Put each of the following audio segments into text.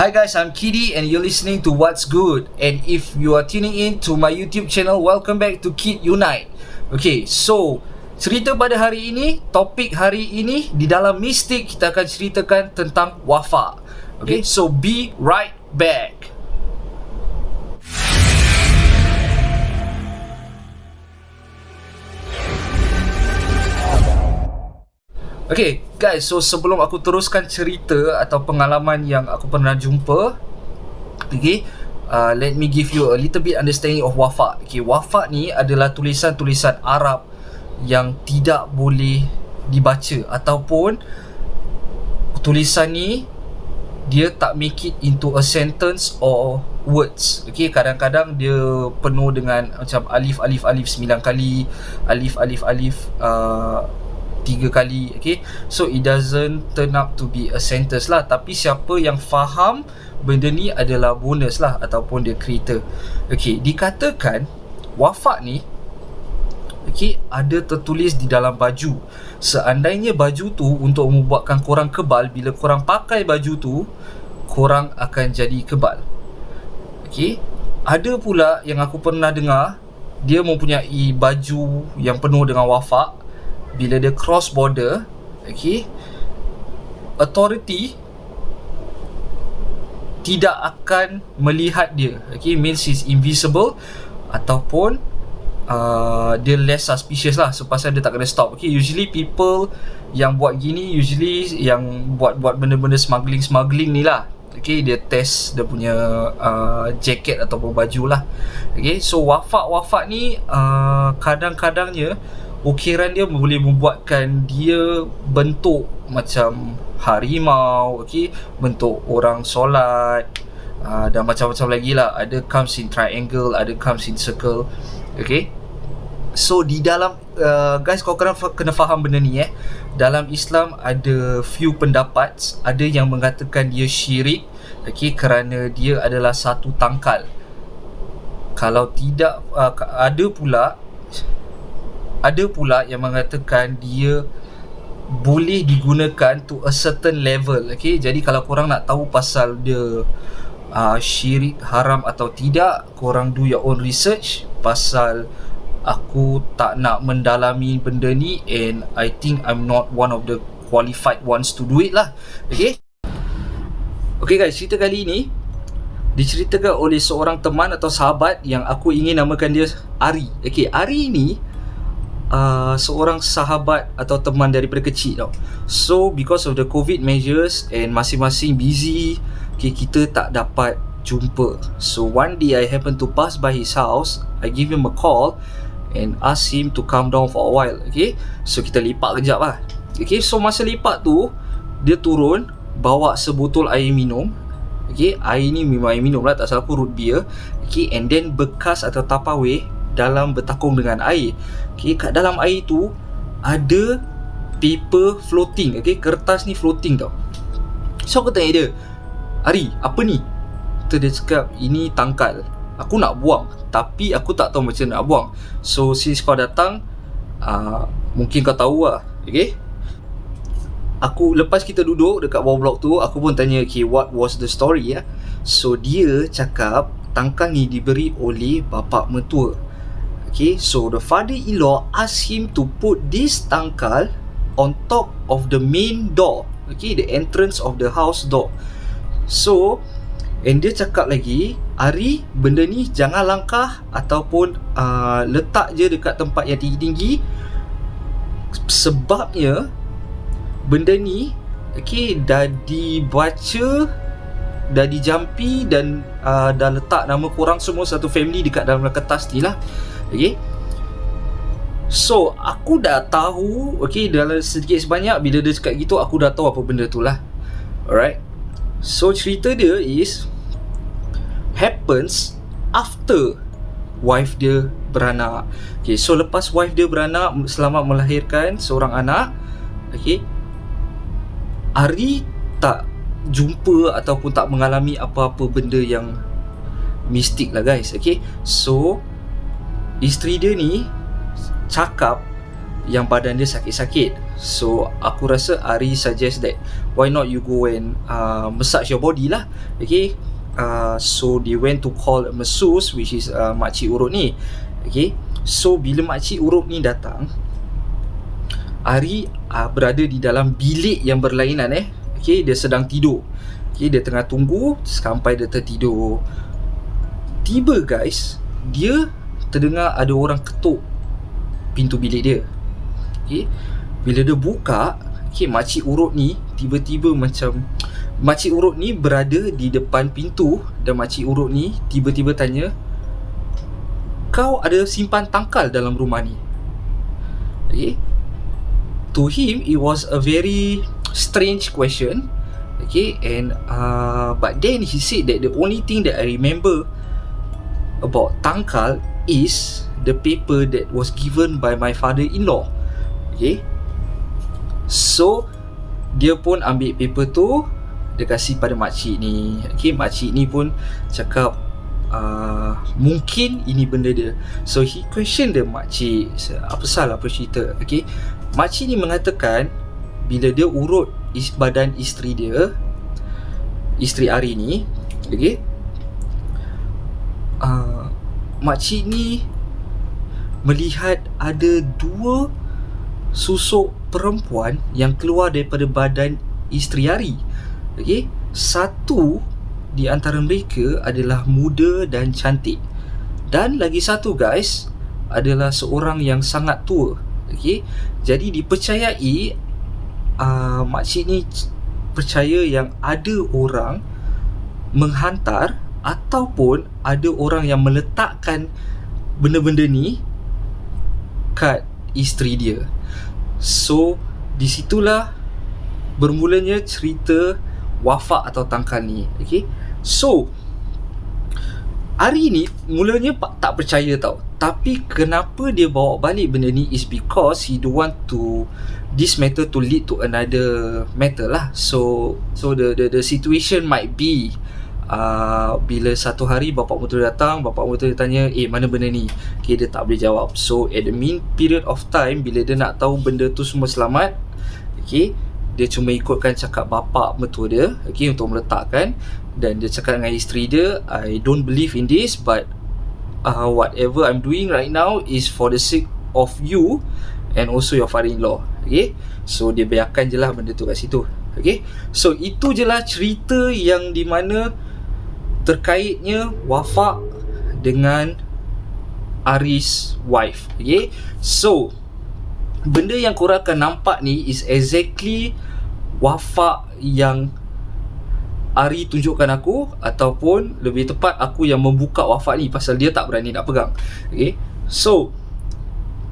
Hi guys, I'm Kiddy and you're listening to What's Good. And if you are tuning in to my YouTube channel, welcome back to Kid Unite. Okay, so cerita pada hari ini, topik hari ini di dalam mistik kita akan ceritakan tentang wafa. Okay, so be right back. Okay guys, so sebelum aku teruskan cerita atau pengalaman yang aku pernah jumpa Okay, uh, let me give you a little bit understanding of wafak Okay, wafak ni adalah tulisan-tulisan Arab yang tidak boleh dibaca Ataupun tulisan ni dia tak make it into a sentence or words. Okay, kadang-kadang dia penuh dengan macam alif, alif, alif sembilan kali Alif, alif, alif uh, tiga kali okay? So it doesn't turn up to be a sentence lah. Tapi siapa yang faham benda ni adalah bonus lah ataupun dia creator. Okay dikatakan wafak ni okay ada tertulis di dalam baju. Seandainya baju tu untuk membuatkan korang kebal bila korang pakai baju tu korang akan jadi kebal. Okay ada pula yang aku pernah dengar dia mempunyai baju yang penuh dengan wafak bila dia cross border okay authority tidak akan melihat dia okay means he's invisible ataupun uh, dia less suspicious lah so pasal dia tak kena stop okay. Usually people yang buat gini usually yang buat buat benda-benda smuggling smuggling ni lah Okay, dia test dia punya uh, jacket ataupun baju lah Okay, so wafak-wafak ni uh, kadang-kadangnya ukiran dia boleh membuatkan dia bentuk macam harimau okey bentuk orang solat uh, dan macam-macam lagi lah. Ada comes in triangle ada comes in circle okey so di dalam uh, guys kau kena kena faham benda ni eh. Dalam Islam ada few pendapat. Ada yang mengatakan dia syirik okey kerana dia adalah satu tangkal. Kalau tidak uh, ada pula ada pula yang mengatakan dia boleh digunakan to a certain level okay? Jadi kalau korang nak tahu pasal dia uh, syirik haram atau tidak korang do your own research pasal aku tak nak mendalami benda ni and I think I'm not one of the qualified ones to do it lah okay? Okay guys cerita kali ni diceritakan oleh seorang teman atau sahabat yang aku ingin namakan dia Ari okay? Ari ni uh, seorang sahabat atau teman daripada kecil tau. So because of the COVID measures and masing-masing busy, okay, kita tak dapat jumpa. So one day I happen to pass by his house, I give him a call and ask him to come down for a while. Okay, so kita lipat kejap lah. Okay, so masa lipat tu dia turun bawa sebotol air minum. Okay, air ni memang air minum lah Tak salah aku root beer Okay, and then bekas atau tapaway dalam bertakung dengan air. Okey, kat dalam air tu ada paper floating, okey, kertas ni floating tau. So aku tanya dia, "Ari, apa ni?" Tu dia cakap, "Ini tangkal. Aku nak buang, tapi aku tak tahu macam nak buang." So since kau datang, uh, mungkin kau tahu lah, okey? Aku lepas kita duduk dekat bawah blok tu, aku pun tanya, "Okay, what was the story ya?" So dia cakap tangkal ni diberi oleh bapa mentua. Okay, so the father-in-law asked him to put this tangkal on top of the main door. Okay, the entrance of the house door. So, and dia cakap lagi, Ari, benda ni jangan langkah ataupun uh, letak je dekat tempat yang tinggi-tinggi. Sebabnya, benda ni, okay, dah dibaca dah dijampi dan uh, dah letak nama korang semua satu family dekat dalam kertas ni lah Okay? So aku dah tahu Okay dalam sedikit sebanyak Bila dia cakap gitu Aku dah tahu apa benda tu lah. Alright? So cerita dia is Happens After Wife dia beranak. Okay so lepas wife dia beranak Selamat melahirkan Seorang anak Okay? Ari tak jumpa ataupun tak mengalami apa-apa benda yang mistik lah guys okay? So isteri dia ni cakap yang badan dia sakit-sakit. So aku rasa Ari suggest that why not you go and uh, massage your body lah. Okay. Uh, so they went to call a masseuse which is uh, makcik urut ni. Okay. So bila makcik urut ni datang Ari uh, berada di dalam bilik yang berlainan eh. Okay, dia sedang tidur. Okay, dia tengah tunggu sampai dia tertidur. Tiba guys, dia terdengar ada orang ketuk pintu bilik dia. Okay. Bila dia buka, okay, makcik urut ni tiba-tiba macam makcik urut ni berada di depan pintu dan makcik urut ni tiba-tiba tanya, "Kau ada simpan tangkal dalam rumah ni?" Okay. To him, it was a very strange question. Okay, and uh, but then he said that the only thing that I remember about tangkal is the paper that was given by my father-in-law. Okay. So dia pun ambil paper tu dia kasih pada makcik ni. Okay, makcik ni pun cakap uh, mungkin ini benda dia. So he question the makcik, apa salah apa cerita? Okay. Makcik ni mengatakan bila dia urut is badan isteri dia, isteri Ari ni, okay. Makcik ni melihat ada dua susuk perempuan yang keluar daripada badan isteri Ari. Okey, satu di antara mereka adalah muda dan cantik. Dan lagi satu guys adalah seorang yang sangat tua. Okey. Jadi dipercayai uh, makcik ni percaya yang ada orang menghantar ataupun ada orang yang meletakkan benda-benda ni kat isteri dia. So, di situlah bermulanya cerita wafak atau tangkal ni. Okay? So, hari ni mulanya tak percaya tau. Tapi kenapa dia bawa balik benda ni is because he don't want to this matter to lead to another matter lah. So, so the the the situation might be uh, bila satu hari bapak motor datang bapak motor dia tanya eh mana benda ni okay, dia tak boleh jawab so at the mean period of time bila dia nak tahu benda tu semua selamat okay, dia cuma ikutkan cakap bapak mertua dia okay, untuk meletakkan dan dia cakap dengan isteri dia I don't believe in this but uh, whatever I'm doing right now is for the sake of you and also your father-in-law okay? so dia biarkan je lah benda tu kat situ okay? so itu je lah cerita yang di mana terkaitnya wafak dengan Aris wife okay? So benda yang korang akan nampak ni is exactly wafak yang Ari tunjukkan aku ataupun lebih tepat aku yang membuka wafak ni pasal dia tak berani nak pegang okay? So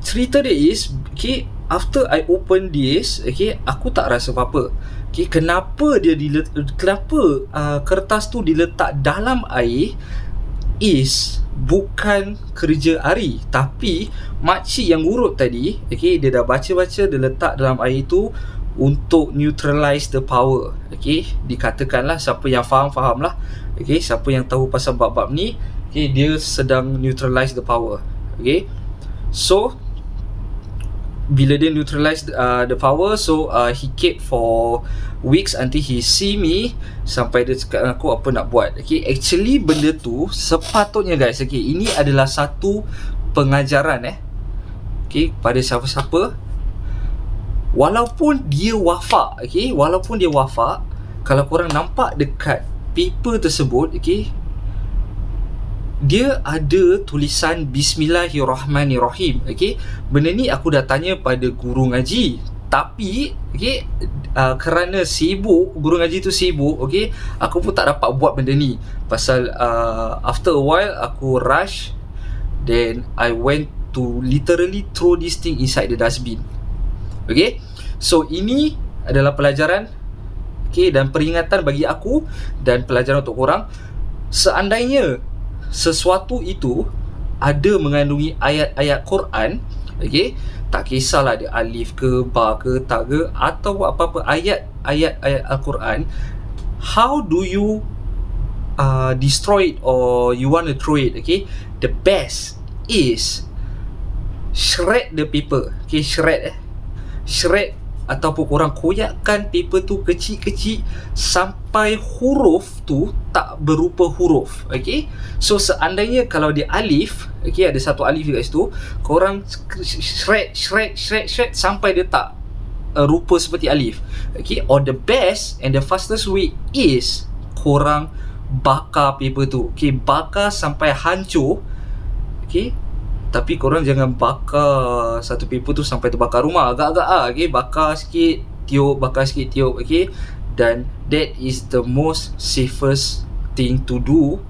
cerita dia is okay after I open this okay aku tak rasa apa-apa Okay, kenapa dia dilet- kenapa uh, kertas tu diletak dalam air is bukan kerja Ari tapi makcik yang urut tadi okay, dia dah baca-baca dia letak dalam air tu untuk neutralize the power okay, dikatakanlah siapa yang faham-faham lah okay, siapa yang tahu pasal bab-bab ni okay, dia sedang neutralize the power okay. so bila dia neutralize uh, the power so uh, he kept for weeks until he see me sampai dia cakap aku apa nak buat. Okay actually benda tu sepatutnya guys okay ini adalah satu pengajaran eh. Okay pada siapa-siapa. Walaupun dia wafak okay walaupun dia wafak kalau korang nampak dekat paper tersebut okay dia ada tulisan Bismillahirrahmanirrahim okay? benda ni aku dah tanya pada guru ngaji. Tapi okay, uh, kerana sibuk guru ngaji tu sibuk okay, aku pun tak dapat buat benda ni. Pasal uh, after a while aku rush then I went to literally throw this thing inside the dustbin. Okay so ini adalah pelajaran okay, dan peringatan bagi aku dan pelajaran untuk korang. Seandainya sesuatu itu ada mengandungi ayat-ayat Quran okey? Tak kisahlah dia alif ke ba ke tak ke atau apa-apa ayat ayat al-Quran. How do you uh, destroy it or you want to throw it okay the best is shred the paper okay shred eh? Shred ataupun korang koyakkan paper tu kecil-kecil sampai huruf tu tak berupa huruf okay so seandainya kalau dia alif okay ada satu alif dekat situ korang shred shred shred shred sampai dia tak uh, rupa seperti alif okay or the best and the fastest way is korang bakar paper tu okay bakar sampai hancur okay tapi korang jangan bakar satu paper tu sampai terbakar rumah. Agak-agak ah okay? Bakar sikit tiup bakar sikit tiup okay? Dan that is the most safest thing to do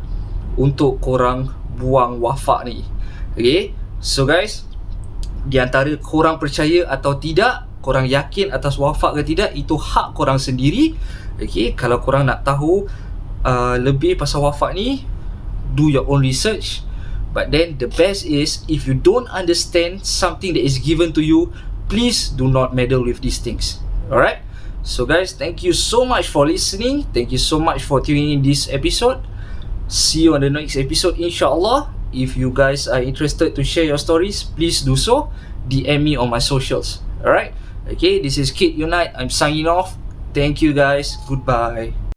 untuk korang buang wafak ni okay? So guys di antara korang percaya atau tidak korang yakin atas wafak ke tidak itu hak korang sendiri okay? Kalau korang nak tahu uh, lebih pasal wafak ni do your own research But then the best is if you don't understand something that is given to you, please do not meddle with these things. Alright? So guys, thank you so much for listening. Thank you so much for tuning in this episode. See you on the next episode inshallah. If you guys are interested to share your stories, please do so. DM me on my socials. Alright? Okay, this is Kid Unite. I'm signing off. Thank you guys. Goodbye.